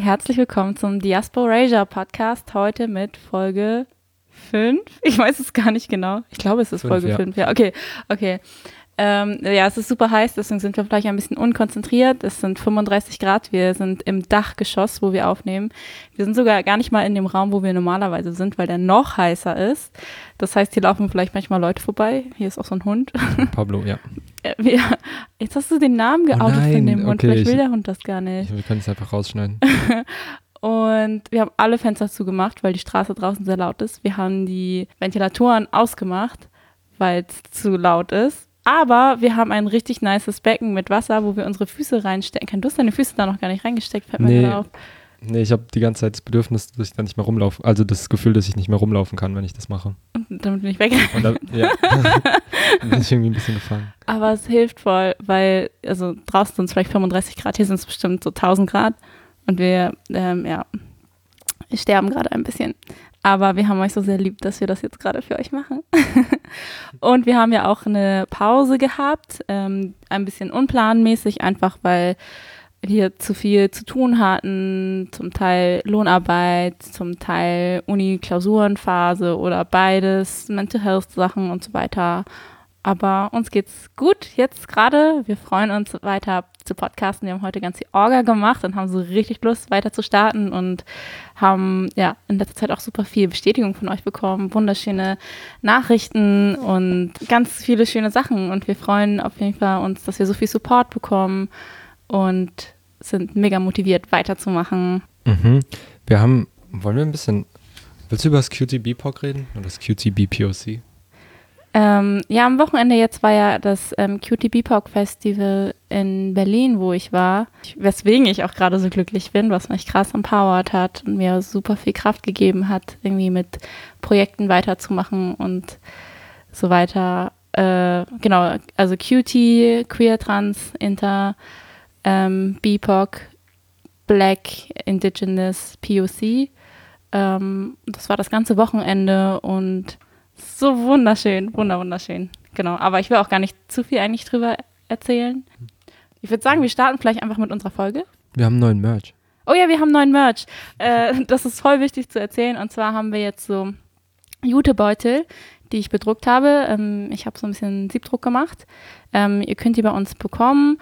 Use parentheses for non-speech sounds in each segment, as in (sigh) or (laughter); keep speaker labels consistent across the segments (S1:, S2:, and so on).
S1: Herzlich willkommen zum Diasporasia Podcast. Heute mit Folge 5. Ich weiß es gar nicht genau. Ich glaube, es ist
S2: Fünf,
S1: Folge
S2: ja.
S1: 5. Ja, okay. Okay. Ähm, ja, es ist super heiß, deswegen sind wir vielleicht ein bisschen unkonzentriert. Es sind 35 Grad. Wir sind im Dachgeschoss, wo wir aufnehmen. Wir sind sogar gar nicht mal in dem Raum, wo wir normalerweise sind, weil der noch heißer ist. Das heißt, hier laufen vielleicht manchmal Leute vorbei. Hier ist auch so ein Hund.
S2: Pablo, ja.
S1: Äh, wir, (laughs) jetzt hast du den Namen geoutet von
S2: nein,
S1: dem Hund.
S2: okay,
S1: Vielleicht will
S2: ich-
S1: der Hund das gar nicht.
S2: Wir können es einfach rausschneiden. (laughs)
S1: Und wir haben alle Fenster zugemacht, weil die Straße draußen sehr laut ist. Wir haben die Ventilatoren ausgemacht, weil es zu laut ist. Aber wir haben ein richtig nices Becken mit Wasser, wo wir unsere Füße reinstecken können. Du hast deine Füße da noch gar nicht reingesteckt, fällt mir
S2: Nee.
S1: gerade auf.
S2: Nee, ich habe die ganze Zeit das Bedürfnis, dass ich da nicht mehr rumlaufe. Also das Gefühl, dass ich nicht mehr rumlaufen kann, wenn ich das mache.
S1: Und (laughs) damit bin ich weg.
S2: Und da, ja, (laughs) (laughs) dann bin ich irgendwie ein bisschen gefangen.
S1: Aber es hilft voll, weil, also draußen sind es vielleicht 35 Grad, hier sind es bestimmt so 1000 Grad. Und wir, ähm, ja, sterben gerade ein bisschen. Aber wir haben euch so sehr lieb, dass wir das jetzt gerade für euch machen. und wir haben ja auch eine Pause gehabt, ähm, ein bisschen unplanmäßig, einfach weil wir zu viel zu tun hatten, zum Teil Lohnarbeit, zum Teil Uni-Klausurenphase oder beides, Mental Health Sachen und so weiter. Aber uns geht's gut jetzt gerade. Wir freuen uns weiter zu podcasten. Wir haben heute ganz die Orga gemacht und haben so richtig Lust weiter zu starten und haben ja in letzter Zeit auch super viel Bestätigung von euch bekommen, wunderschöne Nachrichten und ganz viele schöne Sachen. Und wir freuen auf jeden Fall uns, dass wir so viel Support bekommen und sind mega motiviert weiterzumachen.
S2: Mhm. Wir haben, wollen wir ein bisschen, willst du über das QTB-POC reden? Oder das QTB-POC?
S1: Ähm, ja, am Wochenende jetzt war ja das ähm, QT BPOC Festival in Berlin, wo ich war. Weswegen ich auch gerade so glücklich bin, was mich krass empowered hat und mir super viel Kraft gegeben hat, irgendwie mit Projekten weiterzumachen und so weiter. Äh, genau, also QT, Queer, Trans, Inter, ähm, BIPOC, Black, Indigenous, POC. Ähm, das war das ganze Wochenende und so wunderschön, wunder, wunderschön. Genau, aber ich will auch gar nicht zu viel eigentlich drüber erzählen. Ich würde sagen, wir starten vielleicht einfach mit unserer Folge.
S2: Wir haben neuen Merch.
S1: Oh ja, wir haben neuen Merch. Äh, (laughs) das ist voll wichtig zu erzählen. Und zwar haben wir jetzt so Jutebeutel, die ich bedruckt habe. Ähm, ich habe so ein bisschen Siebdruck gemacht. Ähm, ihr könnt die bei uns bekommen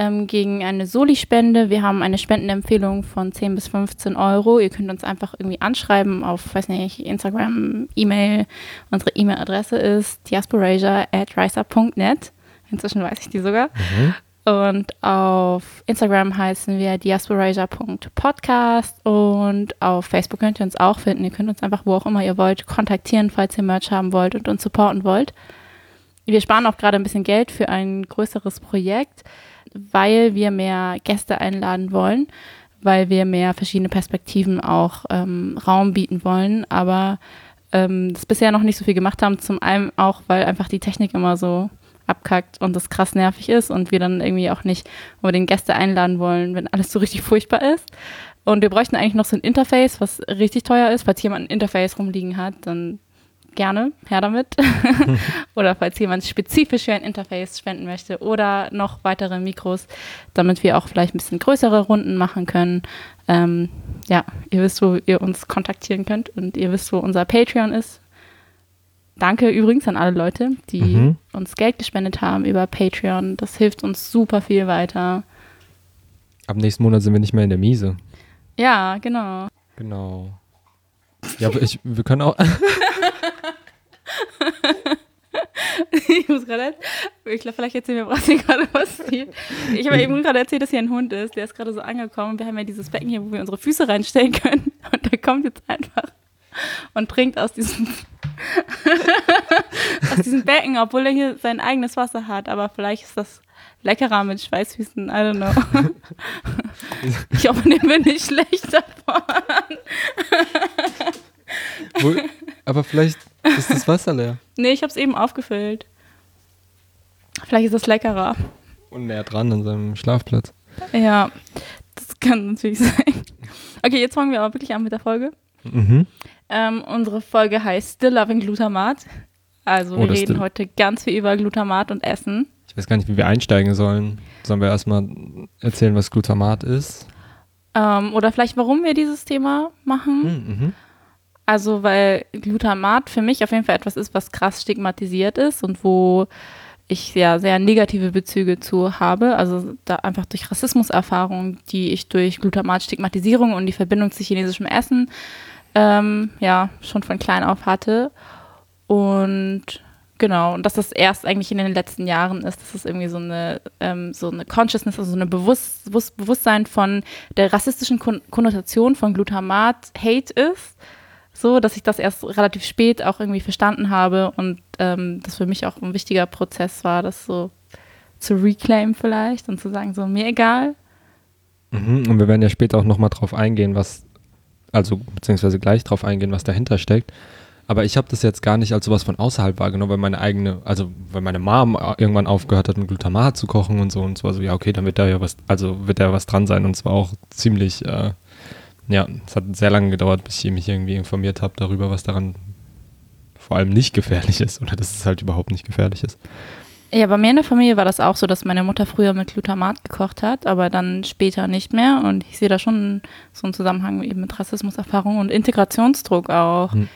S1: ähm, gegen eine Soli-Spende. Wir haben eine Spendenempfehlung von 10 bis 15 Euro. Ihr könnt uns einfach irgendwie anschreiben auf, weiß nicht, Instagram, E-Mail. Unsere E-Mail-Adresse ist diasporasia.riser.net. Inzwischen weiß ich die sogar.
S2: Mhm.
S1: Und auf Instagram heißen wir diasporasia.podcast und auf Facebook könnt ihr uns auch finden. Ihr könnt uns einfach, wo auch immer ihr wollt, kontaktieren, falls ihr Merch haben wollt und uns supporten wollt. Wir sparen auch gerade ein bisschen Geld für ein größeres Projekt, weil wir mehr Gäste einladen wollen, weil wir mehr verschiedene Perspektiven auch ähm, Raum bieten wollen, aber ähm, das bisher noch nicht so viel gemacht haben. Zum einen auch, weil einfach die Technik immer so abkackt und das krass nervig ist und wir dann irgendwie auch nicht unbedingt Gäste einladen wollen, wenn alles so richtig furchtbar ist. Und wir bräuchten eigentlich noch so ein Interface, was richtig teuer ist. Falls jemand ein Interface rumliegen hat, dann gerne, her damit. (laughs) oder falls jemand spezifisch für ein Interface spenden möchte oder noch weitere Mikros, damit wir auch vielleicht ein bisschen größere Runden machen können. Ähm, ja, ihr wisst, wo ihr uns kontaktieren könnt und ihr wisst, wo unser Patreon ist. Danke übrigens an alle Leute, die
S2: Mhm.
S1: uns Geld gespendet haben über Patreon. Das hilft uns super viel weiter.
S2: Ab nächsten Monat sind wir nicht mehr in der Miese.
S1: Ja, genau.
S2: Genau. Ja, aber ich, wir können auch. (laughs)
S1: ich muss gerade, ich glaube, vielleicht erzählen wir Brasi (laughs) gerade was. Die, ich habe eben gerade erzählt, dass hier ein Hund ist. Der ist gerade so angekommen. Wir haben ja dieses Becken hier, wo wir unsere Füße reinstellen können. (laughs) Und der kommt jetzt einfach und trinkt aus diesem, aus diesem Becken, obwohl er hier sein eigenes Wasser hat. Aber vielleicht ist das leckerer mit Schweißfüßen. I don't know. (laughs) Ich hoffe, dem bin ich schlecht davon.
S2: Aber vielleicht ist das Wasser leer.
S1: Nee, ich habe es eben aufgefüllt. Vielleicht ist es leckerer.
S2: Und näher dran an seinem Schlafplatz.
S1: Ja, das kann natürlich (laughs) sein. Okay, jetzt fangen wir aber wirklich an mit der Folge.
S2: Mhm.
S1: Ähm, unsere Folge heißt Still Loving Glutamat. Also
S2: Oh,
S1: wir
S2: das
S1: reden heute ganz viel über Glutamat und Essen.
S2: Ich weiß gar nicht, wie wir einsteigen sollen. Sollen wir erstmal erzählen, was Glutamat ist?
S1: Ähm, oder vielleicht, warum wir dieses Thema machen.
S2: Mhm.
S1: Also, weil Glutamat für mich auf jeden Fall etwas ist, was krass stigmatisiert ist und wo ich ja sehr negative Bezüge zu habe. Also da einfach durch Rassismuserfahrungen, die ich durch Glutamat-Stigmatisierung und die Verbindung zu chinesischem Essen ähm, ja schon von klein auf hatte. Und genau, und dass das erst eigentlich in den letzten Jahren ist, dass es irgendwie so eine, ähm, so eine Consciousness, also so ein Bewusst Bewusstsein von der rassistischen Kon Konnotation von Glutamat Hate ist so, dass ich das erst relativ spät auch irgendwie verstanden habe und ähm, das für mich auch ein wichtiger Prozess war, das so zu reclaim vielleicht und zu sagen, so mir egal.
S2: Mhm, und wir werden ja später auch nochmal drauf eingehen, was, also beziehungsweise gleich drauf eingehen, was dahinter steckt. Aber ich habe das jetzt gar nicht als sowas von außerhalb wahrgenommen, weil meine eigene, also weil meine Mom irgendwann aufgehört hat, mit Glutamat zu kochen und so und zwar so, ja, okay, dann wird da ja was, also wird da was dran sein und zwar auch ziemlich äh, ja, es hat sehr lange gedauert, bis ich mich irgendwie informiert habe darüber, was daran vor allem nicht gefährlich ist oder dass es halt überhaupt nicht gefährlich ist.
S1: Ja, bei mir in der Familie war das auch so, dass meine Mutter früher mit Glutamat gekocht hat, aber dann später nicht mehr. Und ich sehe da schon so einen Zusammenhang eben mit Rassismuserfahrung und Integrationsdruck auch, hm.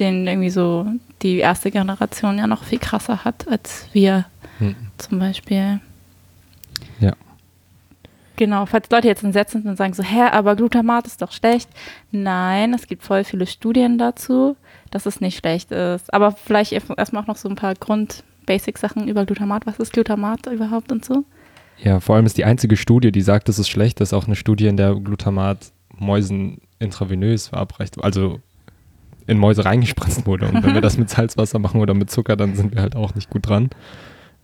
S1: Den irgendwie so die erste Generation ja noch viel krasser hat als wir hm. zum Beispiel.
S2: Ja.
S1: Genau, falls Leute jetzt entsetzt sind und sagen so, hä, aber Glutamat ist doch schlecht. Nein, es gibt voll viele Studien dazu, dass es nicht schlecht ist. Aber vielleicht erstmal auch noch so ein paar Grund-Basic-Sachen über Glutamat. Was ist Glutamat überhaupt und so?
S2: Ja, vor allem ist die einzige Studie, die sagt, es ist schlecht, das ist auch eine Studie, in der Glutamat Mäusen intravenös verabreicht, also in Mäuse reingespritzt wurde. Und wenn wir das mit Salzwasser machen oder mit Zucker, dann sind wir halt auch nicht gut dran.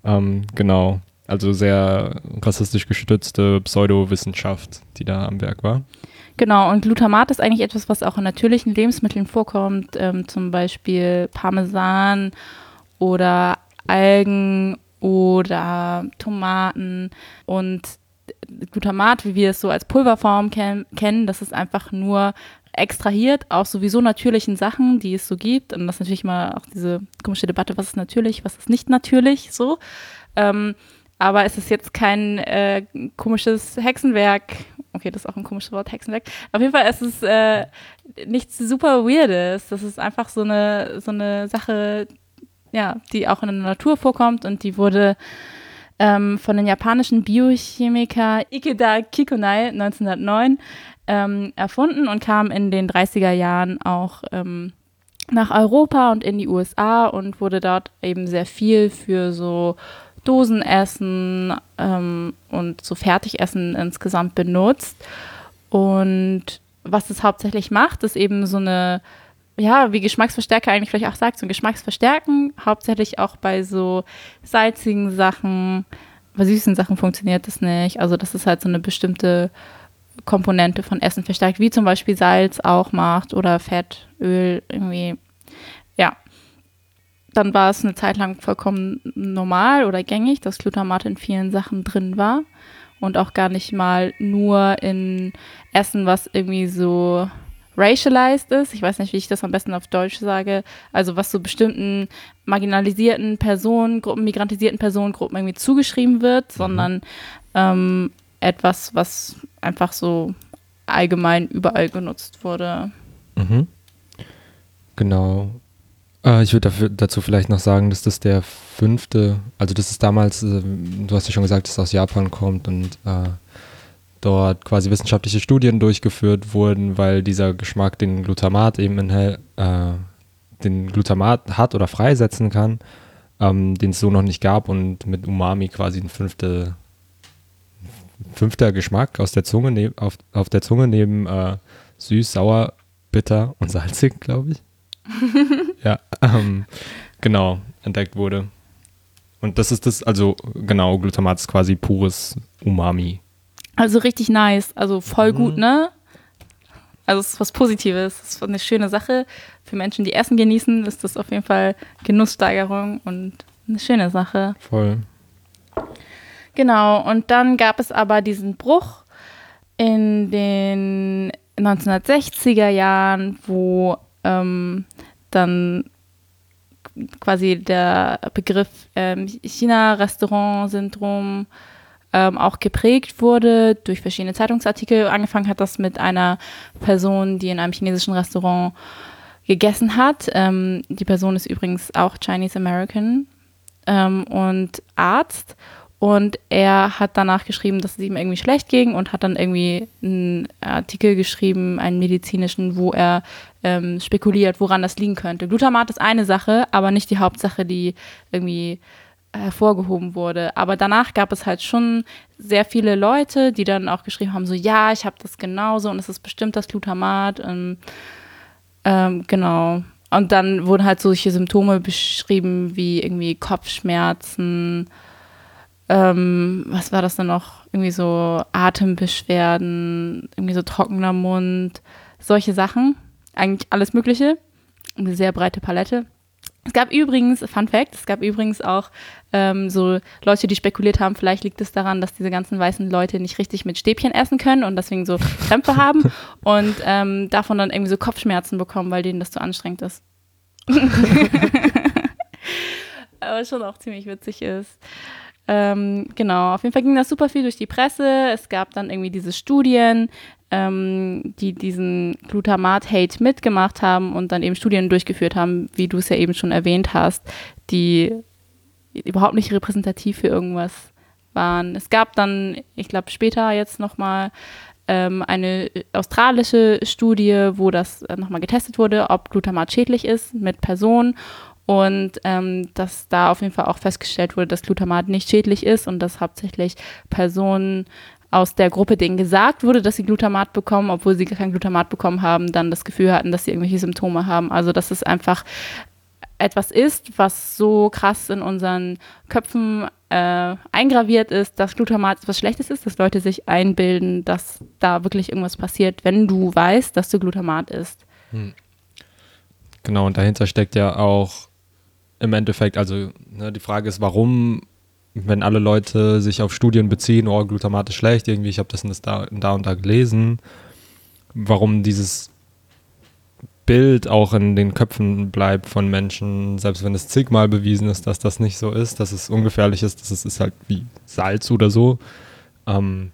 S2: Ähm, genau. Also sehr rassistisch gestützte Pseudowissenschaft, die da am Werk war.
S1: Genau, und Glutamat ist eigentlich etwas, was auch in natürlichen Lebensmitteln vorkommt, ähm, zum Beispiel Parmesan oder Algen oder Tomaten. Und Glutamat, wie wir es so als Pulverform ken kennen, das ist einfach nur extrahiert aus sowieso natürlichen Sachen, die es so gibt. Und das ist natürlich mal auch diese komische Debatte, was ist natürlich, was ist nicht natürlich so. Ähm, aber es ist jetzt kein äh, komisches Hexenwerk. Okay, das ist auch ein komisches Wort, Hexenwerk. Auf jeden Fall ist es äh, nichts super Weirdes. Das ist einfach so eine, so eine Sache, ja, die auch in der Natur vorkommt und die wurde ähm, von den japanischen Biochemiker Ikeda Kikonai 1909 ähm, erfunden und kam in den 30er Jahren auch ähm, nach Europa und in die USA und wurde dort eben sehr viel für so Dosenessen ähm, und so Fertigessen insgesamt benutzt. Und was es hauptsächlich macht, ist eben so eine, ja, wie Geschmacksverstärker eigentlich vielleicht auch sagt, so ein Geschmacksverstärken, hauptsächlich auch bei so salzigen Sachen, bei süßen Sachen funktioniert das nicht. Also das ist halt so eine bestimmte Komponente von Essen verstärkt, wie zum Beispiel Salz auch macht oder Fett, Öl, irgendwie. Ja, dann war es eine Zeit lang vollkommen normal oder gängig, dass Glutamat in vielen Sachen drin war und auch gar nicht mal nur in Essen, was irgendwie so racialized ist. Ich weiß nicht, wie ich das am besten auf Deutsch sage. Also was so bestimmten marginalisierten Personengruppen, migrantisierten Personengruppen irgendwie zugeschrieben wird, mhm. sondern ähm, etwas, was einfach so allgemein überall genutzt wurde.
S2: Mhm. Genau. Äh, ich würde dazu vielleicht noch sagen, dass das der fünfte, also das ist damals, äh, du hast ja schon gesagt, dass es aus Japan kommt und äh, dort quasi wissenschaftliche Studien durchgeführt wurden, weil dieser Geschmack den Glutamat eben enthält, äh, den Glutamat hat oder freisetzen kann, ähm, den es so noch nicht gab und mit Umami quasi ein fünfte, fünfter Geschmack aus der Zunge ne auf, auf der Zunge neben äh, süß, sauer, bitter und salzig, glaube ich. (laughs) ja, ähm, genau, entdeckt wurde. Und das ist das, also genau, Glutamat ist quasi pures Umami.
S1: Also richtig nice, also voll mhm. gut, ne? Also es ist was Positives, es ist eine schöne Sache. Für Menschen, die Essen genießen, ist das auf jeden Fall Genusssteigerung und eine schöne Sache.
S2: Voll.
S1: Genau, und dann gab es aber diesen Bruch in den 1960er Jahren, wo ähm, dann quasi der Begriff ähm, China-Restaurant-Syndrom ähm, auch geprägt wurde durch verschiedene Zeitungsartikel. Angefangen hat das mit einer Person, die in einem chinesischen Restaurant gegessen hat. Ähm, die Person ist übrigens auch Chinese American ähm, und Arzt. Und er hat danach geschrieben, dass es ihm irgendwie schlecht ging und hat dann irgendwie einen Artikel geschrieben, einen medizinischen, wo er ähm, spekuliert, woran das liegen könnte. Glutamat ist eine Sache, aber nicht die Hauptsache, die irgendwie hervorgehoben wurde. Aber danach gab es halt schon sehr viele Leute, die dann auch geschrieben haben, so ja, ich habe das genauso und es ist bestimmt das Glutamat. Und, ähm, genau. Und dann wurden halt solche Symptome beschrieben wie irgendwie Kopfschmerzen, ähm, was war das denn noch? Irgendwie so Atembeschwerden, irgendwie so trockener Mund, solche Sachen. Eigentlich alles Mögliche. Eine sehr breite Palette. Es gab übrigens, Fun Fact, es gab übrigens auch ähm, so Leute, die spekuliert haben, vielleicht liegt es daran, dass diese ganzen weißen Leute nicht richtig mit Stäbchen essen können und deswegen so (laughs) Krämpfe haben und ähm, davon dann irgendwie so Kopfschmerzen bekommen, weil denen das zu anstrengend ist. (laughs) (laughs) Aber schon auch ziemlich witzig ist. Ähm, genau, auf jeden Fall ging das super viel durch die Presse. Es gab dann irgendwie diese Studien, ähm, die diesen Glutamat-Hate mitgemacht haben und dann eben Studien durchgeführt haben, wie du es ja eben schon erwähnt hast, die überhaupt nicht repräsentativ für irgendwas waren. Es gab dann, ich glaube, später jetzt nochmal ähm, eine australische Studie, wo das äh, nochmal getestet wurde, ob Glutamat schädlich ist mit Personen und ähm, dass da auf jeden Fall auch festgestellt wurde, dass Glutamat nicht schädlich ist und dass hauptsächlich Personen aus der Gruppe, denen gesagt wurde, dass sie Glutamat bekommen, obwohl sie kein Glutamat bekommen haben, dann das Gefühl hatten, dass sie irgendwelche Symptome haben. Also dass es einfach etwas ist, was so krass in unseren Köpfen äh, eingraviert ist, dass Glutamat etwas Schlechtes ist, dass Leute sich einbilden, dass da wirklich irgendwas passiert, wenn du weißt, dass du Glutamat isst. Hm.
S2: Genau, und dahinter steckt ja auch im Endeffekt, also ne, die Frage ist, warum, wenn alle Leute sich auf Studien beziehen, oh, Glutamat ist schlecht, irgendwie, ich habe das, das da, da und da gelesen, warum dieses Bild auch in den Köpfen bleibt von Menschen, selbst wenn es zigmal bewiesen ist, dass das nicht so ist, dass es ungefährlich ist, dass es ist halt wie Salz oder so. Ähm,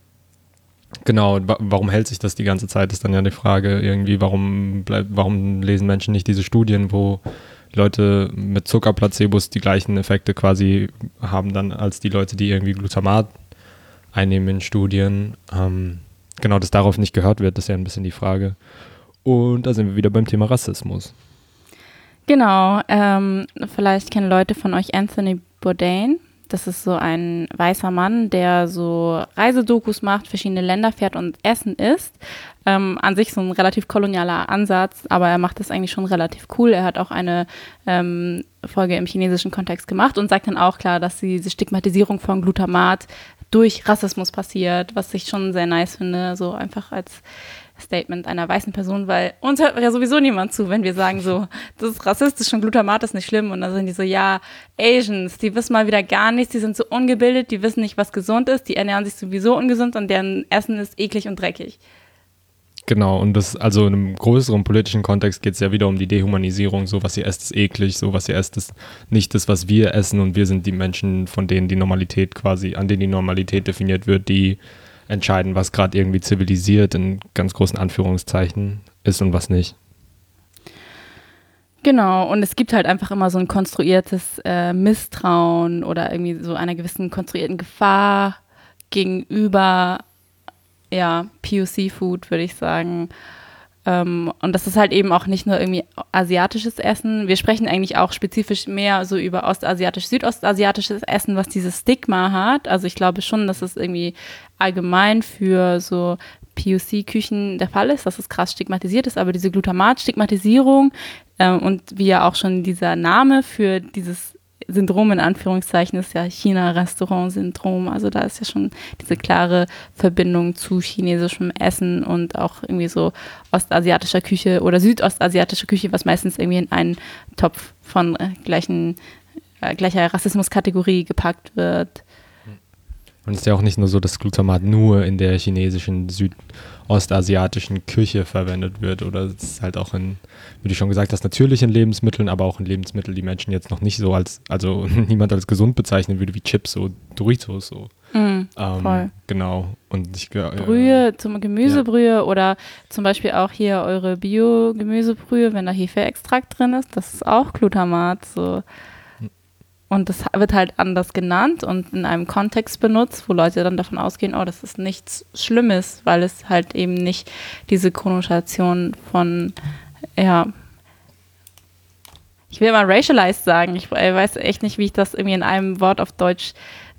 S2: genau, warum hält sich das die ganze Zeit, ist dann ja die Frage irgendwie, warum, bleib, warum lesen Menschen nicht diese Studien, wo Leute mit Zuckerplacebos die gleichen Effekte quasi haben dann als die Leute, die irgendwie Glutamat einnehmen in Studien. Ähm, genau, dass darauf nicht gehört wird, ist ja ein bisschen die Frage. Und da sind wir wieder beim Thema Rassismus.
S1: Genau, ähm, vielleicht kennen Leute von euch Anthony Bourdain. Das ist so ein weißer Mann, der so Reisedokus macht, verschiedene Länder fährt und Essen isst. Ähm, an sich so ein relativ kolonialer Ansatz, aber er macht das eigentlich schon relativ cool. Er hat auch eine ähm, Folge im chinesischen Kontext gemacht und sagt dann auch klar, dass diese Stigmatisierung von Glutamat durch Rassismus passiert, was ich schon sehr nice finde, so einfach als Statement einer weißen Person, weil uns hört ja sowieso niemand zu, wenn wir sagen so, das ist rassistisch und Glutamat ist nicht schlimm. Und dann sind die so, ja, Asians, die wissen mal wieder gar nichts, die sind so ungebildet, die wissen nicht, was gesund ist, die ernähren sich sowieso ungesund und deren Essen ist eklig und dreckig.
S2: Genau, und das, also in einem größeren politischen Kontext geht es ja wieder um die Dehumanisierung, so was ihr esst ist eklig, so was ihr esst ist nicht das, was wir essen und wir sind die Menschen, von denen die Normalität quasi, an denen die Normalität definiert wird, die entscheiden, was gerade irgendwie zivilisiert in ganz großen Anführungszeichen ist und was nicht.
S1: Genau, und es gibt halt einfach immer so ein konstruiertes äh, Misstrauen oder irgendwie so einer gewissen konstruierten Gefahr gegenüber ja, POC-Food, würde ich sagen. Ähm, und das ist halt eben auch nicht nur irgendwie asiatisches Essen. Wir sprechen eigentlich auch spezifisch mehr so über ostasiatisch, südostasiatisches Essen, was dieses Stigma hat. Also ich glaube schon, dass es irgendwie allgemein für so POC-Küchen der Fall ist, dass es krass stigmatisiert ist, aber diese Glutamat-Stigmatisierung äh, und wie ja auch schon dieser Name für dieses Syndrom in Anführungszeichen ist ja China-Restaurant-Syndrom. Also da ist ja schon diese klare Verbindung zu chinesischem Essen und auch irgendwie so ostasiatischer Küche oder südostasiatischer Küche, was meistens irgendwie in einen Topf von äh, gleichen, äh, gleicher Rassismuskategorie gepackt wird.
S2: Und es ist ja auch nicht nur so, dass Glutamat nur in der chinesischen, südostasiatischen Küche verwendet wird oder es ist halt auch in, wie du schon gesagt hast, natürlichen Lebensmitteln, aber auch in Lebensmitteln, die Menschen jetzt noch nicht so als, also (laughs) niemand als gesund bezeichnen würde, wie Chips, so Doritos, so.
S1: Mm,
S2: Ähm,
S1: voll.
S2: Genau. Und ich, äh,
S1: Brühe, zum Gemüsebrühe oder zum Beispiel auch hier eure Bio-Gemüsebrühe, wenn da Hefeextrakt drin ist, das ist auch Glutamat. So. Und das wird halt anders genannt und in einem Kontext benutzt, wo Leute dann davon ausgehen, oh, das ist nichts Schlimmes, weil es halt eben nicht diese Konnotation von, ja, ich will mal racialized sagen. Ich weiß echt nicht, wie ich das irgendwie in einem Wort auf Deutsch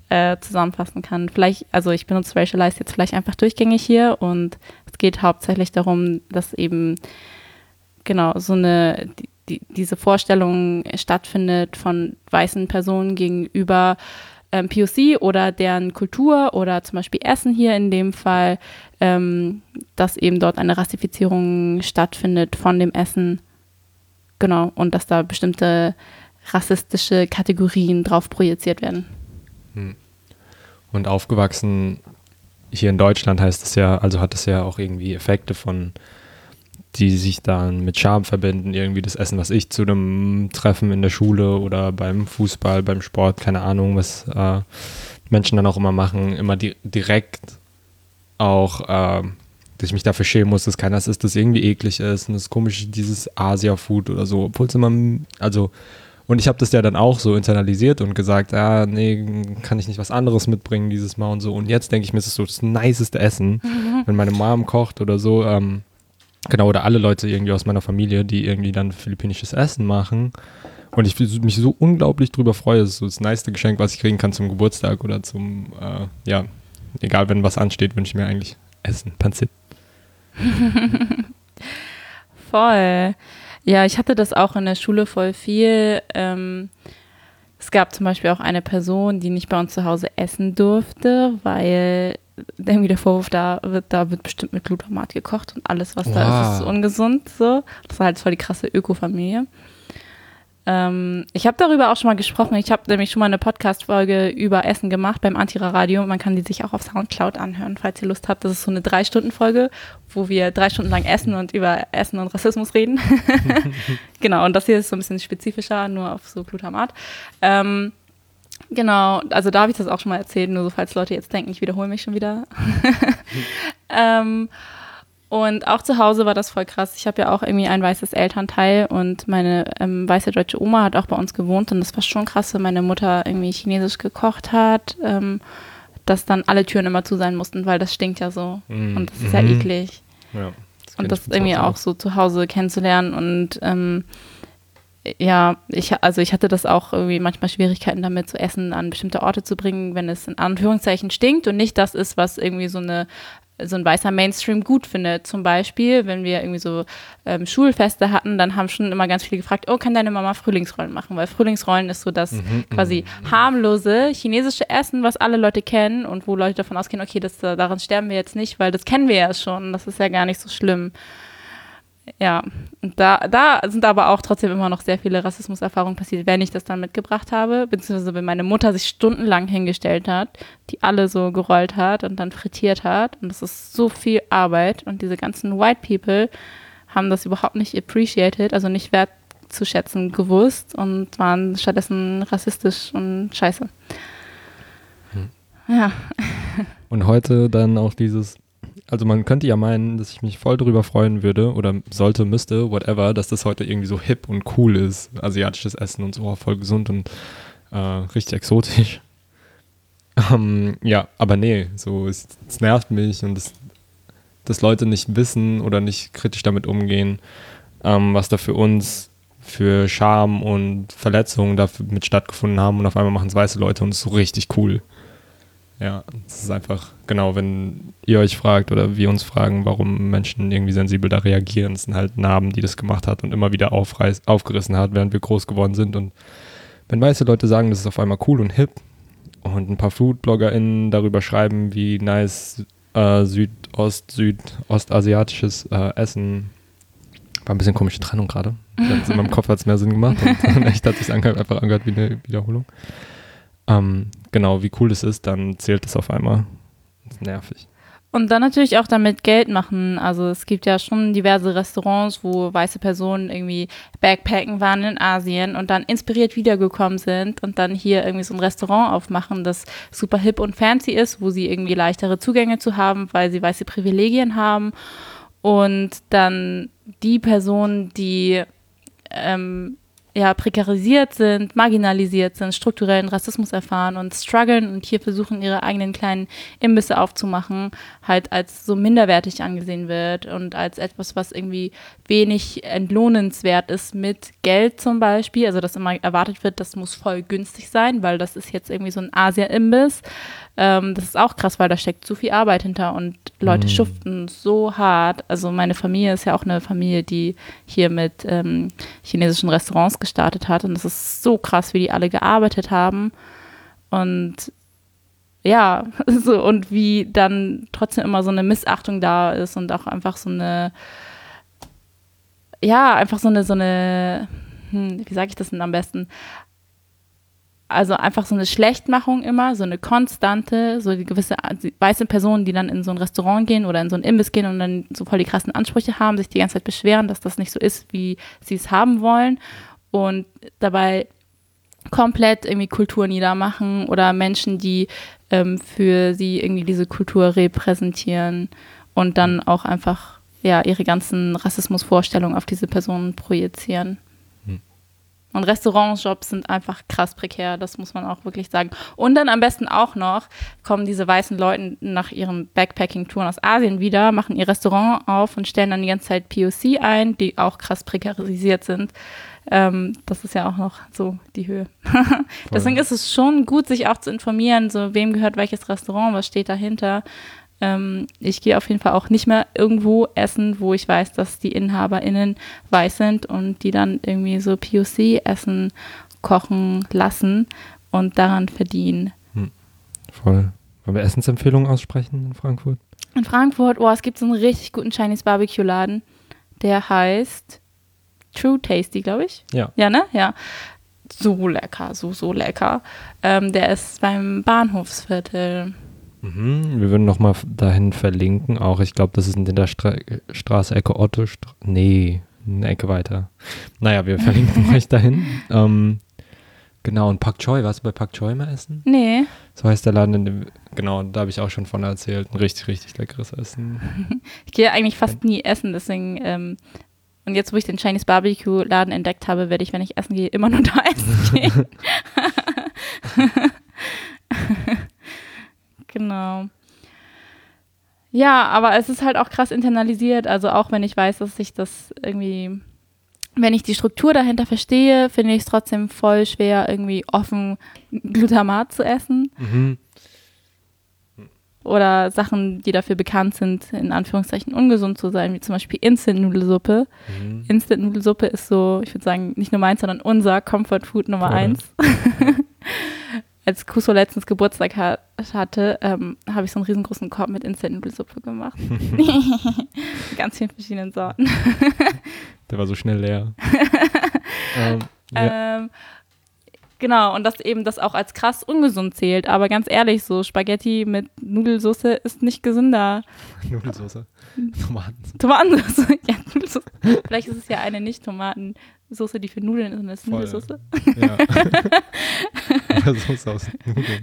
S1: äh, zusammenfassen kann. Vielleicht, also ich benutze racialized jetzt vielleicht einfach durchgängig hier und es geht hauptsächlich darum, dass eben genau so eine die, die, diese Vorstellung stattfindet von weißen Personen gegenüber ähm, POC oder deren Kultur oder zum Beispiel Essen hier in dem Fall, ähm, dass eben dort eine Rassifizierung stattfindet von dem Essen. Genau, und dass da bestimmte rassistische Kategorien drauf projiziert werden.
S2: Und aufgewachsen hier in Deutschland heißt es ja, also hat es ja auch irgendwie Effekte von, die sich dann mit Scham verbinden, irgendwie das Essen, was ich zu einem Treffen in der Schule oder beim Fußball, beim Sport, keine Ahnung, was äh, Menschen dann auch immer machen, immer di direkt auch, äh, dass ich mich dafür schämen muss, dass keiner es isst, das irgendwie eklig ist und das komische, dieses Asia-Food oder so, obwohl es immer, also und ich habe das ja dann auch so internalisiert und gesagt, ah, nee, kann ich nicht was anderes mitbringen dieses Mal und so. Und jetzt denke ich mir, es ist so das niceste Essen, wenn meine Mom kocht oder so. Ähm, genau, oder alle Leute irgendwie aus meiner Familie, die irgendwie dann philippinisches Essen machen. Und ich mich so unglaublich drüber freue. Das ist so das nice Geschenk, was ich kriegen kann zum Geburtstag oder zum, äh, ja, egal, wenn was ansteht, wünsche ich mir eigentlich Essen, Panzit. (laughs)
S1: Voll. Ja, ich hatte das auch in der Schule voll viel. Ähm, es gab zum Beispiel auch eine Person, die nicht bei uns zu Hause essen durfte, weil irgendwie der Vorwurf da wird, da wird bestimmt mit Glutamat gekocht und alles, was da ist, ist
S2: Wow.
S1: ungesund. So. Das war halt voll die krasse Öko-Familie. Ähm, ich habe darüber auch schon mal gesprochen. Ich habe nämlich schon mal eine Podcast-Folge über Essen gemacht beim Antira-Radio. Man kann die sich auch auf Soundcloud anhören, falls ihr Lust habt. Das ist so eine Drei-Stunden-Folge, wo wir drei Stunden lang essen und über Essen und Rassismus reden. (laughs) (laughs) genau, und das hier ist so ein bisschen spezifischer, nur auf so Glutamat. Ähm, genau, also da habe ich das auch schon mal erzählt, nur so falls Leute jetzt denken, ich wiederhole mich schon wieder. (laughs) ähm, und auch zu Hause war das voll krass. Ich habe ja auch irgendwie ein weißes Elternteil und meine ähm, weiße deutsche Oma hat auch bei uns gewohnt und das war schon krass, wenn meine Mutter irgendwie chinesisch gekocht hat, ähm, dass dann alle Türen immer zu sein mussten, weil das stinkt ja so
S2: Mm,
S1: und das ist ja
S2: mhm.
S1: eklig.
S2: Ja, kenn
S1: Und das irgendwie auch so zu Hause kennenzulernen und ähm, ja, ich, also ich hatte das auch irgendwie manchmal Schwierigkeiten damit, so Essen an bestimmte Orte zu bringen, wenn es in Anführungszeichen stinkt und nicht das ist, was irgendwie so eine so ein weißer Mainstream gut findet. Zum Beispiel, wenn wir irgendwie so ähm, Schulfeste hatten, dann haben schon immer ganz viele gefragt, oh, kann deine Mama Frühlingsrollen machen? Weil Frühlingsrollen ist so das
S2: Mhm,
S1: quasi harmlose chinesische Essen, was alle Leute kennen und wo Leute davon ausgehen, okay, das, daran sterben wir jetzt nicht, weil das kennen wir ja schon. Das ist ja gar nicht so schlimm. Ja, und da, da sind aber auch trotzdem immer noch sehr viele Rassismuserfahrungen passiert, wenn ich das dann mitgebracht habe, beziehungsweise wenn meine Mutter sich stundenlang hingestellt hat, die alle so gerollt hat und dann frittiert hat. Und das ist so viel Arbeit. Und diese ganzen White People haben das überhaupt nicht appreciated, also nicht wertzuschätzen gewusst und waren stattdessen rassistisch und scheiße. Ja,
S2: Und heute dann auch dieses, also man könnte ja meinen, dass ich mich voll darüber freuen würde oder sollte, müsste, whatever, dass das heute irgendwie so hip und cool ist, asiatisches Essen und so, oh, voll gesund und äh, richtig exotisch. (laughs) Ähm, ja, aber nee, so es, es nervt mich und es, dass Leute nicht wissen oder nicht kritisch damit umgehen, ähm, was da für uns für Scham und Verletzungen dafür mit stattgefunden haben und auf einmal machen es weiße Leute und es ist so richtig cool. Ja, es ist einfach, genau, wenn ihr euch fragt oder wir uns fragen, warum Menschen irgendwie sensibel da reagieren, es sind halt Narben, die das gemacht hat und immer wieder aufreiß, aufgerissen hat, während wir groß geworden sind. Und wenn weiße Leute sagen, das ist auf einmal cool und hip und ein paar Food-BloggerInnen darüber schreiben, wie nice äh, Südost, Südostasiatisches äh, Essen, war ein bisschen komische Trennung gerade. In meinem Kopf hat es mehr Sinn gemacht und (laughs) echt hat sich einfach angehört wie eine Wiederholung. Ähm, genau, wie cool es ist, dann zählt es auf einmal. Das ist nervig.
S1: Und dann natürlich auch damit Geld machen. Also es gibt ja schon diverse Restaurants, wo weiße Personen irgendwie Backpacken waren in Asien und dann inspiriert wiedergekommen sind und dann hier irgendwie so ein Restaurant aufmachen, das super hip und fancy ist, wo sie irgendwie leichtere Zugänge zu haben, weil sie weiße Privilegien haben. Und dann die Personen, die ähm, ja, prekarisiert sind, marginalisiert sind, strukturellen Rassismus erfahren und strugglen und hier versuchen, ihre eigenen kleinen Imbisse aufzumachen, halt als so minderwertig angesehen wird und als etwas, was irgendwie wenig entlohnenswert ist mit Geld zum Beispiel. Also, dass immer erwartet wird, das muss voll günstig sein, weil das ist jetzt irgendwie so ein Asia-Imbiss. Ähm, das ist auch krass, weil da steckt zu viel Arbeit hinter und Leute mhm. schuften so hart. Also meine Familie ist ja auch eine Familie, die hier mit ähm, chinesischen Restaurants gestartet hat und das ist so krass, wie die alle gearbeitet haben und ja, (laughs) so und wie dann trotzdem immer so eine Missachtung da ist und auch einfach so eine ja, einfach so eine so eine hm, wie sage ich das denn am besten? Also einfach so eine Schlechtmachung immer, so eine konstante, so die gewisse weiße Personen, die dann in so ein Restaurant gehen oder in so ein Imbiss gehen und dann so voll die krassen Ansprüche haben, sich die ganze Zeit beschweren, dass das nicht so ist, wie sie es haben wollen und dabei komplett irgendwie Kultur niedermachen oder Menschen, die ähm, für sie irgendwie diese Kultur repräsentieren und dann auch einfach ja ihre ganzen Rassismusvorstellungen auf diese Personen projizieren. Und Restaurantjobs sind einfach krass prekär, das muss man auch wirklich sagen. Und dann am besten auch noch kommen diese weißen Leute nach ihren Backpacking-Touren aus Asien wieder, machen ihr Restaurant auf und stellen dann die ganze Zeit POC ein, die auch krass prekarisiert sind. Ähm, das ist ja auch noch so die Höhe. (laughs) Deswegen ist es schon gut, sich auch zu informieren, so wem gehört welches Restaurant, was steht dahinter. Ähm, ich gehe auf jeden Fall auch nicht mehr irgendwo essen, wo ich weiß, dass die InhaberInnen weiß sind und die dann irgendwie so POC-Essen kochen lassen und daran verdienen. Hm.
S2: Voll. Wollen wir Essensempfehlungen aussprechen in Frankfurt?
S1: In Frankfurt, oh, es gibt so einen richtig guten Chinese Barbecue-Laden. Der heißt True Tasty, glaube ich.
S2: Ja.
S1: Ja, ne? Ja. So lecker, so, so lecker. Ähm, der ist beim Bahnhofsviertel.
S2: Mhm, wir würden nochmal dahin verlinken. Auch ich glaube, das ist in der Stra Straße, Ecke Otto. Stra nee, eine Ecke weiter. Naja, wir verlinken (laughs) euch dahin. Ähm, genau, und Pak Choi, warst du bei Pak Choi mal essen?
S1: Nee.
S2: So heißt der Laden, in dem, genau, da habe ich auch schon von erzählt. Ein richtig, richtig leckeres Essen. (laughs)
S1: ich gehe eigentlich fast nie essen, deswegen. Ähm, und jetzt, wo ich den Chinese Barbecue-Laden entdeckt habe, werde ich, wenn ich essen gehe, immer nur da essen gehen. (laughs) Genau. Ja, aber es ist halt auch krass internalisiert. Also auch wenn ich weiß, dass ich das irgendwie, wenn ich die Struktur dahinter verstehe, finde ich es trotzdem voll schwer, irgendwie offen Glutamat zu essen. Mhm. Oder Sachen, die dafür bekannt sind, in Anführungszeichen ungesund zu sein, wie zum Beispiel Instant-Nudelsuppe. Mhm. Instant-Nudelsuppe ist so, ich würde sagen, nicht nur meins, sondern unser Comfort-Food Nummer Oder? eins. (laughs) als Kuso letztens Geburtstag ha hatte, ähm, habe ich so einen riesengroßen Korb mit Instant-Nudelsuppe gemacht. (laughs) (laughs) Ganz vielen verschiedenen Sorten. (laughs)
S2: Der war so schnell leer.
S1: ähm, ja. ähm, genau, und dass eben das auch als krass ungesund zählt. Aber ganz ehrlich, so Spaghetti mit Nudelsauce ist nicht gesünder.
S2: Nudelsauce?
S1: Tomatensauce. Tomatensauce, ja, Nudelsauce. Vielleicht ist es ja eine Nicht-Tomaten- Soße, die für Nudeln ist und das ist Nudelsoße. Ja. (laughs)
S2: Oder Soße aus Nudeln.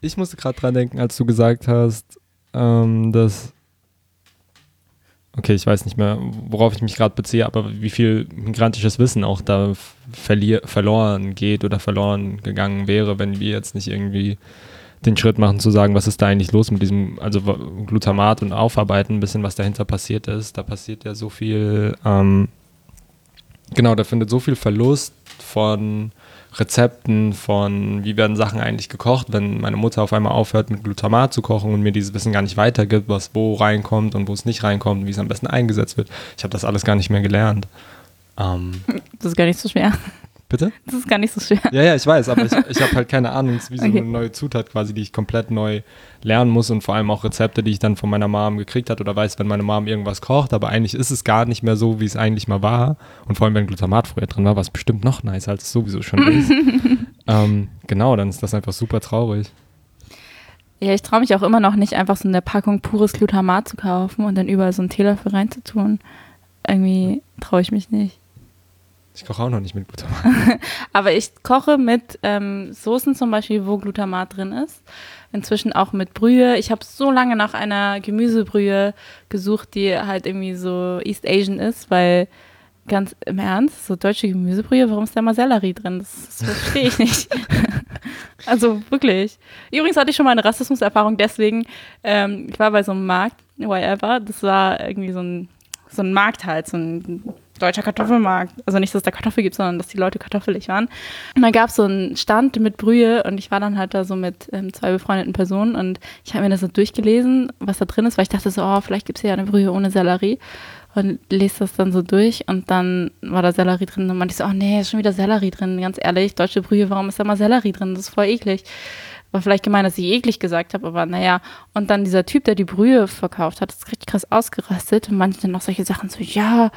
S2: ich musste gerade dran denken, als du gesagt hast, ähm, dass okay, ich weiß nicht mehr, worauf ich mich gerade beziehe, aber wie viel migrantisches Wissen auch da verloren geht oder verloren gegangen wäre, wenn wir jetzt nicht irgendwie den Schritt machen zu sagen, was ist da eigentlich los mit diesem, also Glutamat und Aufarbeiten, ein bisschen was dahinter passiert ist. Da passiert ja so viel, ähm, genau, da findet so viel Verlust von Rezepten, von wie werden Sachen eigentlich gekocht, wenn meine Mutter auf einmal aufhört mit Glutamat zu kochen und mir dieses Wissen gar nicht weitergibt, was wo reinkommt und wo es nicht reinkommt, wie es am besten eingesetzt wird. Ich habe das alles gar nicht mehr gelernt.
S1: Ähm, (laughs) das ist gar nicht so schwer.
S2: Bitte?
S1: Das ist gar nicht so schwer.
S2: Ja, ja, ich weiß, aber ich, ich habe halt keine Ahnung, es ist wie so okay. eine neue Zutat quasi, die ich komplett neu lernen muss und vor allem auch Rezepte, die ich dann von meiner Mom gekriegt hat oder weiß, wenn meine Mom irgendwas kocht, aber eigentlich ist es gar nicht mehr so, wie es eigentlich mal war. Und vor allem, wenn Glutamat früher drin war, war es bestimmt noch nicer, als es sowieso schon ist. (laughs) ähm, genau, dann ist das einfach super traurig.
S1: Ja, ich traue mich auch immer noch nicht, einfach so eine Packung pures Glutamat zu kaufen und dann überall so einen Teelöffel reinzutun. Irgendwie traue ich mich nicht.
S2: Ich koche auch noch nicht mit Glutamat. (laughs)
S1: Aber ich koche mit ähm, Soßen zum Beispiel, wo Glutamat drin ist. Inzwischen auch mit Brühe. Ich habe so lange nach einer Gemüsebrühe gesucht, die halt irgendwie so East Asian ist, weil ganz im Ernst, so deutsche Gemüsebrühe, warum ist da mal Sellerie drin? Das, das verstehe ich nicht. (laughs) also wirklich. Übrigens hatte ich schon mal eine Rassismuserfahrung deswegen. Ähm, ich war bei so einem Markt, whatever. Das war irgendwie so ein, so ein Markt halt, so ein deutscher Kartoffelmarkt. Also nicht, dass es da Kartoffel gibt, sondern dass die Leute kartoffelig waren. Und da gab es so einen Stand mit Brühe und ich war dann halt da so mit ähm, zwei befreundeten Personen und ich habe mir das so durchgelesen, was da drin ist, weil ich dachte so, oh, vielleicht gibt es ja eine Brühe ohne Sellerie und lese das dann so durch und dann war da Sellerie drin und meinte ich so, oh nee, ist schon wieder Sellerie drin, ganz ehrlich, deutsche Brühe, warum ist da mal Sellerie drin? Das ist voll eklig. War vielleicht gemeint, dass ich eklig gesagt habe, aber naja. Und dann dieser Typ, der die Brühe verkauft hat, ist richtig krass ausgerastet und manche dann auch solche Sachen so, ja,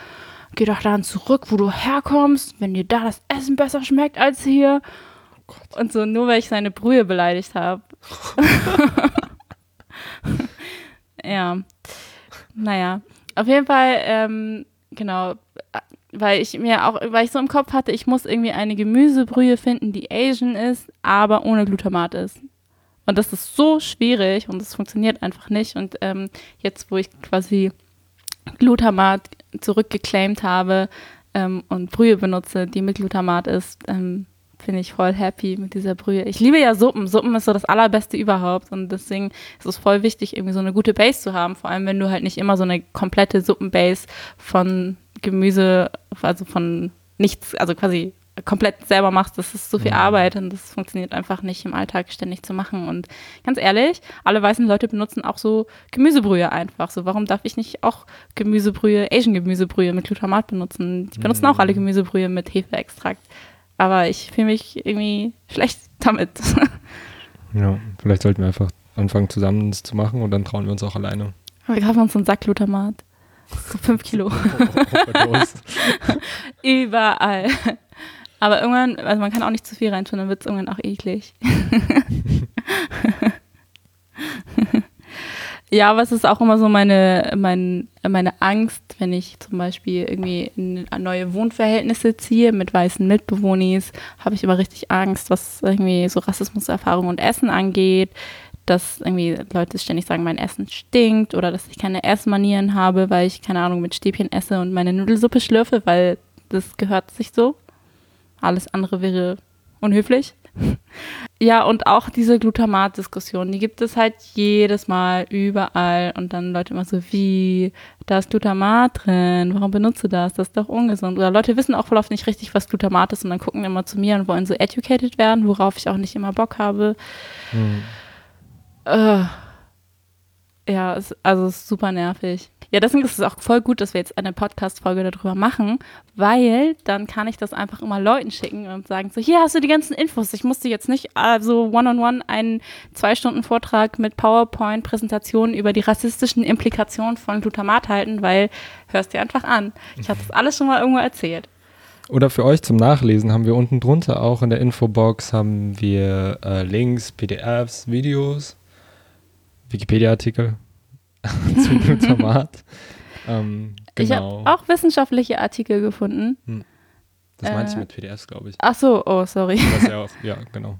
S1: geh doch dann zurück, wo du herkommst, wenn dir da das Essen besser schmeckt als hier. Oh und so, nur weil ich seine Brühe beleidigt habe. (laughs) ja. Naja. Auf jeden Fall, ähm, genau, weil ich mir auch, weil ich so im Kopf hatte, ich muss irgendwie eine Gemüsebrühe finden, die Asian ist, aber ohne Glutamat ist. Und das ist so schwierig und das funktioniert einfach nicht. Und ähm, jetzt, wo ich quasi Glutamat zurückgeclaimed habe ähm, und Brühe benutze, die mit Glutamat ist, ähm, bin ich voll happy mit dieser Brühe. Ich liebe ja Suppen. Suppen ist so das Allerbeste überhaupt. Und deswegen ist es voll wichtig, irgendwie so eine gute Base zu haben. Vor allem, wenn du halt nicht immer so eine komplette Suppenbase von Gemüse, also von nichts, also quasi komplett selber machst, das ist so viel mhm. Arbeit und das funktioniert einfach nicht im Alltag ständig zu machen. Und ganz ehrlich, alle weißen Leute benutzen auch so Gemüsebrühe einfach. So, warum darf ich nicht auch Gemüsebrühe, Asian Gemüsebrühe mit Glutamat benutzen? Die benutzen mhm. auch alle Gemüsebrühe mit Hefeextrakt. Aber ich fühle mich irgendwie schlecht (laughs) damit.
S2: ja, vielleicht sollten wir einfach anfangen, zusammen das zu machen und dann trauen wir uns auch alleine.
S1: Wir kaufen uns einen Sack Glutamat. So fünf Kilo. (laughs) (laughs) Überall. Aber irgendwann, also man kann auch nicht zu viel reintun, dann wird es irgendwann auch eklig. (laughs) ja, aber es ist auch immer so meine, mein, meine Angst, wenn ich zum Beispiel irgendwie in neue Wohnverhältnisse ziehe mit weißen Mitbewohnis, habe ich immer richtig Angst, was irgendwie so Rassismuserfahrung und Essen angeht, dass irgendwie Leute ständig sagen, mein Essen stinkt oder dass ich keine Essmanieren habe, weil ich, keine Ahnung, mit Stäbchen esse und meine Nudelsuppe schlürfe, weil das gehört sich so. Alles andere wäre unhöflich. (laughs) Ja, und auch diese Glutamat-Diskussion, die gibt es halt jedes Mal überall. Und dann Leute immer so, wie, da ist Glutamat drin, warum benutze das? Das ist doch ungesund. Oder Leute wissen auch voll oft nicht richtig, was Glutamat ist und dann gucken immer zu mir und wollen so educated werden, worauf ich auch nicht immer Bock habe. Hm. Uh, ja, es, also es ist super nervig. Ja, deswegen ist es auch voll gut, dass wir jetzt eine Podcast-Folge darüber machen, weil dann kann ich das einfach immer Leuten schicken und sagen so, hier hast du die ganzen Infos. Ich musste jetzt nicht also one-on-one -on -one einen zwei Stunden Vortrag mit PowerPoint-Präsentationen über die rassistischen Implikationen von Glutamat halten, weil hörst dir einfach an. Ich habe das alles schon mal irgendwo erzählt.
S2: Oder für euch zum Nachlesen haben wir unten drunter auch in der Infobox haben wir äh, Links, PDFs, Videos, Wikipedia-Artikel (laughs) zu Glutamat. (laughs)
S1: ähm, genau. Ich habe auch wissenschaftliche Artikel gefunden. Hm.
S2: Das äh, meinte ich mit PDFs, glaube ich.
S1: Ach so, oh, sorry.
S2: ja, (laughs) auch, ja, genau.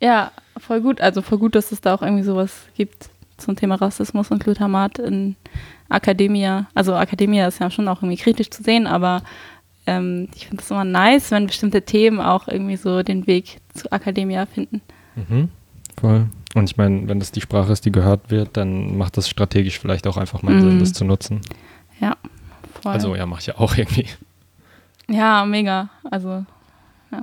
S1: Ja, voll gut. Also voll gut, dass es da auch irgendwie sowas gibt zum Thema Rassismus und Glutamat in Akademia. Also Akademia ist ja schon auch irgendwie kritisch zu sehen, aber ähm, ich finde es immer nice, wenn bestimmte Themen auch irgendwie so den Weg zu Akademia finden.
S2: Mhm, voll. Und ich meine, wenn das die Sprache ist, die gehört wird, dann macht das strategisch vielleicht auch einfach mal mm. Sinn, das zu nutzen.
S1: Ja,
S2: voll. Also ja, mache ich ja auch irgendwie.
S1: Ja, mega. Also, ja.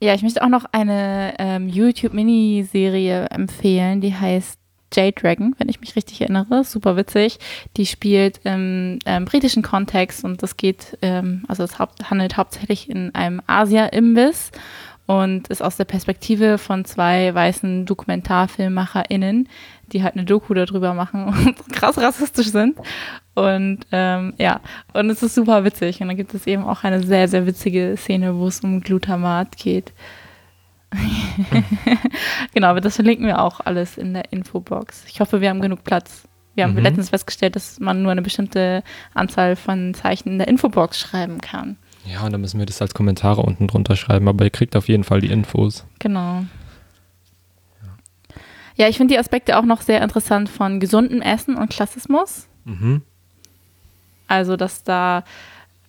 S1: Ja, ich möchte auch noch eine ähm, YouTube-Miniserie empfehlen, die heißt Jade Dragon, wenn ich mich richtig erinnere. Super witzig. Die spielt im ähm, britischen Kontext und das geht, ähm, also es haupt, handelt hauptsächlich in einem Asia-Imbiss und ist aus der Perspektive von zwei weißen DokumentarfilmmacherInnen, die halt eine Doku darüber machen (laughs) und krass rassistisch sind. Und ähm, ja, und es ist super witzig. Und dann gibt es eben auch eine sehr, sehr witzige Szene, wo es um Glutamat geht. (laughs) genau, das verlinken wir auch alles in der Infobox. Ich hoffe, wir haben genug Platz. Wir haben mhm. letztens festgestellt, dass man nur eine bestimmte Anzahl von Zeichen in der Infobox schreiben kann.
S2: Ja, und dann müssen wir das als Kommentare unten drunter schreiben, aber ihr kriegt auf jeden Fall die Infos.
S1: Genau. Ja, ich finde die Aspekte auch noch sehr interessant von gesundem Essen und Klassismus. Mhm. Also, dass da,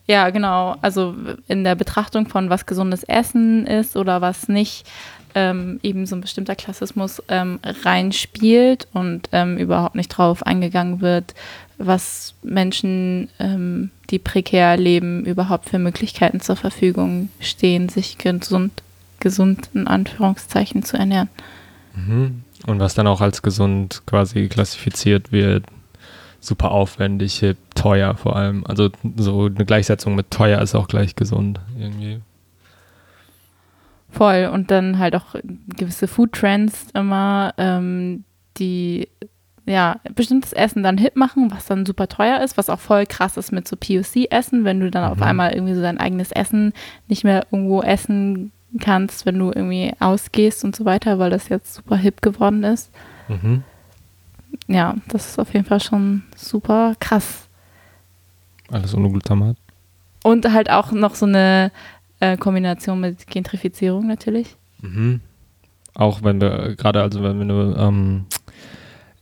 S1: ja, genau, also in der Betrachtung von was gesundes Essen ist oder was nicht, ähm, eben so ein bestimmter Klassismus ähm, reinspielt und ähm, überhaupt nicht drauf eingegangen wird, was Menschen, ähm, die prekär leben, überhaupt für Möglichkeiten zur Verfügung stehen, sich gesund, gesund in Anführungszeichen zu ernähren.
S2: Mhm. Und was dann auch als gesund quasi klassifiziert wird, super aufwendig, hip, teuer vor allem. Also so eine Gleichsetzung mit teuer ist auch gleich gesund irgendwie.
S1: Voll. Und dann halt auch gewisse Food Trends immer, ähm, die ja, bestimmtes Essen dann hip machen, was dann super teuer ist, was auch voll krass ist mit so POC-Essen, wenn du dann mhm. auf einmal irgendwie so dein eigenes Essen nicht mehr irgendwo essen kannst, wenn du irgendwie ausgehst und so weiter, weil das jetzt super hip geworden ist. Mhm. Ja, das ist auf jeden Fall schon super krass.
S2: Alles ohne Glutamat.
S1: Und halt auch noch so eine äh, Kombination mit Gentrifizierung natürlich.
S2: Mhm. Auch wenn wir gerade, also wenn wir eine ähm,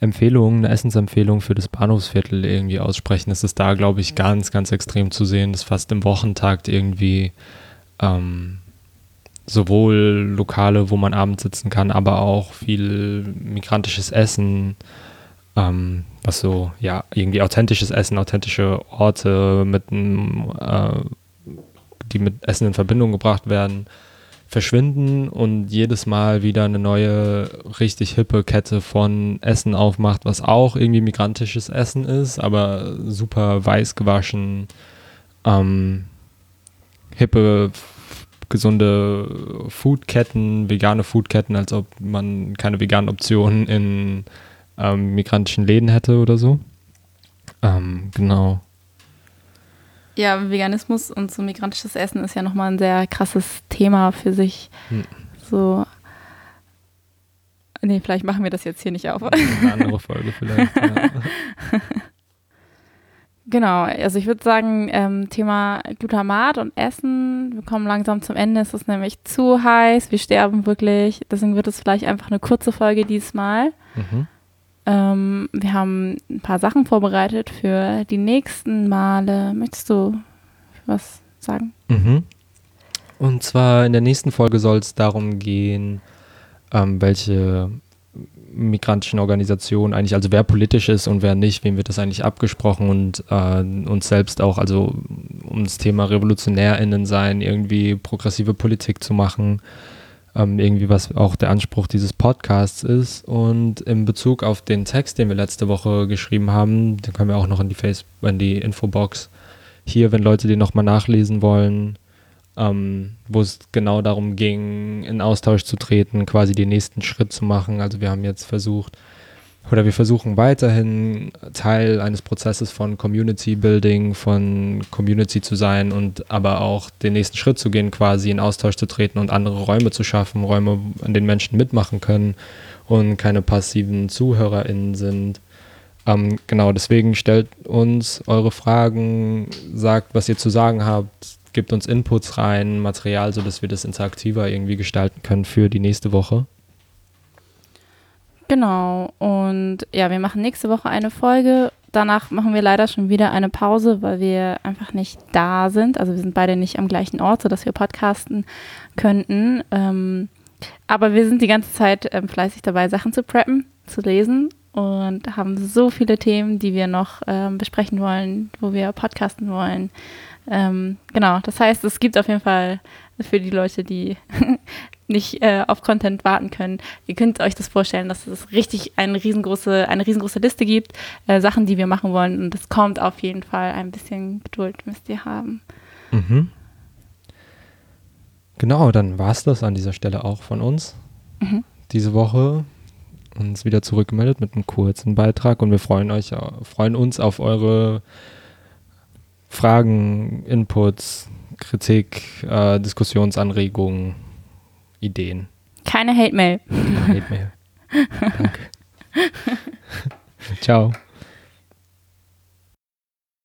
S2: Empfehlung, eine Essensempfehlung für das Bahnhofsviertel irgendwie aussprechen, ist es da, glaube ich, ganz, ganz extrem zu sehen, dass fast im Wochentakt irgendwie ähm, sowohl Lokale, wo man abends sitzen kann, aber auch viel migrantisches Essen, ähm, was so, ja, irgendwie authentisches Essen, authentische Orte mit einem, äh, die mit Essen in Verbindung gebracht werden, verschwinden und jedes Mal wieder eine neue, richtig hippe Kette von Essen aufmacht, was auch irgendwie migrantisches Essen ist, aber super weiß gewaschen, ähm, hippe gesunde Foodketten, vegane Foodketten, als ob man keine veganen Optionen in ähm, migrantischen Läden hätte oder so. Ähm, genau.
S1: Ja, Veganismus und so migrantisches Essen ist ja nochmal ein sehr krasses Thema für sich. Hm. So. Nee, vielleicht machen wir das jetzt hier nicht auf.
S2: Eine andere (laughs) Folge vielleicht. ja. (laughs)
S1: Genau, also ich würde sagen, ähm, Thema Glutamat und Essen, wir kommen langsam zum Ende, es ist nämlich zu heiß, wir sterben wirklich, deswegen wird es vielleicht einfach eine kurze Folge diesmal. Mhm. Ähm, wir haben ein paar Sachen vorbereitet für die nächsten Male. Möchtest du was sagen?
S2: Mhm. Und zwar in der nächsten Folge soll es darum gehen, ähm, welche migrantischen Organisationen eigentlich, also wer politisch ist und wer nicht, wem wird das eigentlich abgesprochen und äh, uns selbst auch, also um das Thema RevolutionärInnen sein, irgendwie progressive Politik zu machen, ähm, irgendwie was auch der Anspruch dieses Podcasts ist. Und in Bezug auf den Text, den wir letzte Woche geschrieben haben, den können wir auch noch in die Facebook, in die Infobox hier, wenn Leute den nochmal nachlesen wollen, ähm, wo es genau darum ging, in Austausch zu treten, quasi den nächsten Schritt zu machen. Also wir haben jetzt versucht, oder wir versuchen weiterhin Teil eines Prozesses von Community Building, von Community zu sein und aber auch den nächsten Schritt zu gehen, quasi in Austausch zu treten und andere Räume zu schaffen, Räume, an denen Menschen mitmachen können und keine passiven ZuhörerInnen sind. Ähm, genau, deswegen stellt uns eure Fragen, sagt, was ihr zu sagen habt, gibt uns Inputs rein, Material, sodass wir das interaktiver irgendwie gestalten können für die nächste Woche.
S1: Genau. Und ja, wir machen nächste Woche eine Folge. Danach machen wir leider schon wieder eine Pause, weil wir einfach nicht da sind. Also wir sind beide nicht am gleichen Ort, sodass wir podcasten könnten. Ähm, aber wir sind die ganze Zeit ähm, fleißig dabei, Sachen zu preppen, zu lesen und haben so viele Themen, die wir noch ähm, besprechen wollen, wo wir podcasten wollen. Ähm, genau, das heißt, es gibt auf jeden Fall für die Leute, die (laughs) nicht äh, auf Content warten können. Ihr könnt euch das vorstellen, dass es richtig eine riesengroße, eine riesengroße Liste gibt, äh, Sachen, die wir machen wollen. Und es kommt auf jeden Fall. Ein bisschen Geduld müsst ihr haben.
S2: Mhm. Genau, dann war es das an dieser Stelle auch von uns. Mhm. Diese Woche uns wieder zurückgemeldet mit einem kurzen Beitrag und wir freuen euch, freuen uns auf eure Fragen, Inputs, Kritik, äh, Diskussionsanregungen, Ideen.
S1: Keine Hate-Mail.
S2: Hate Mail. (laughs) Danke. Ciao.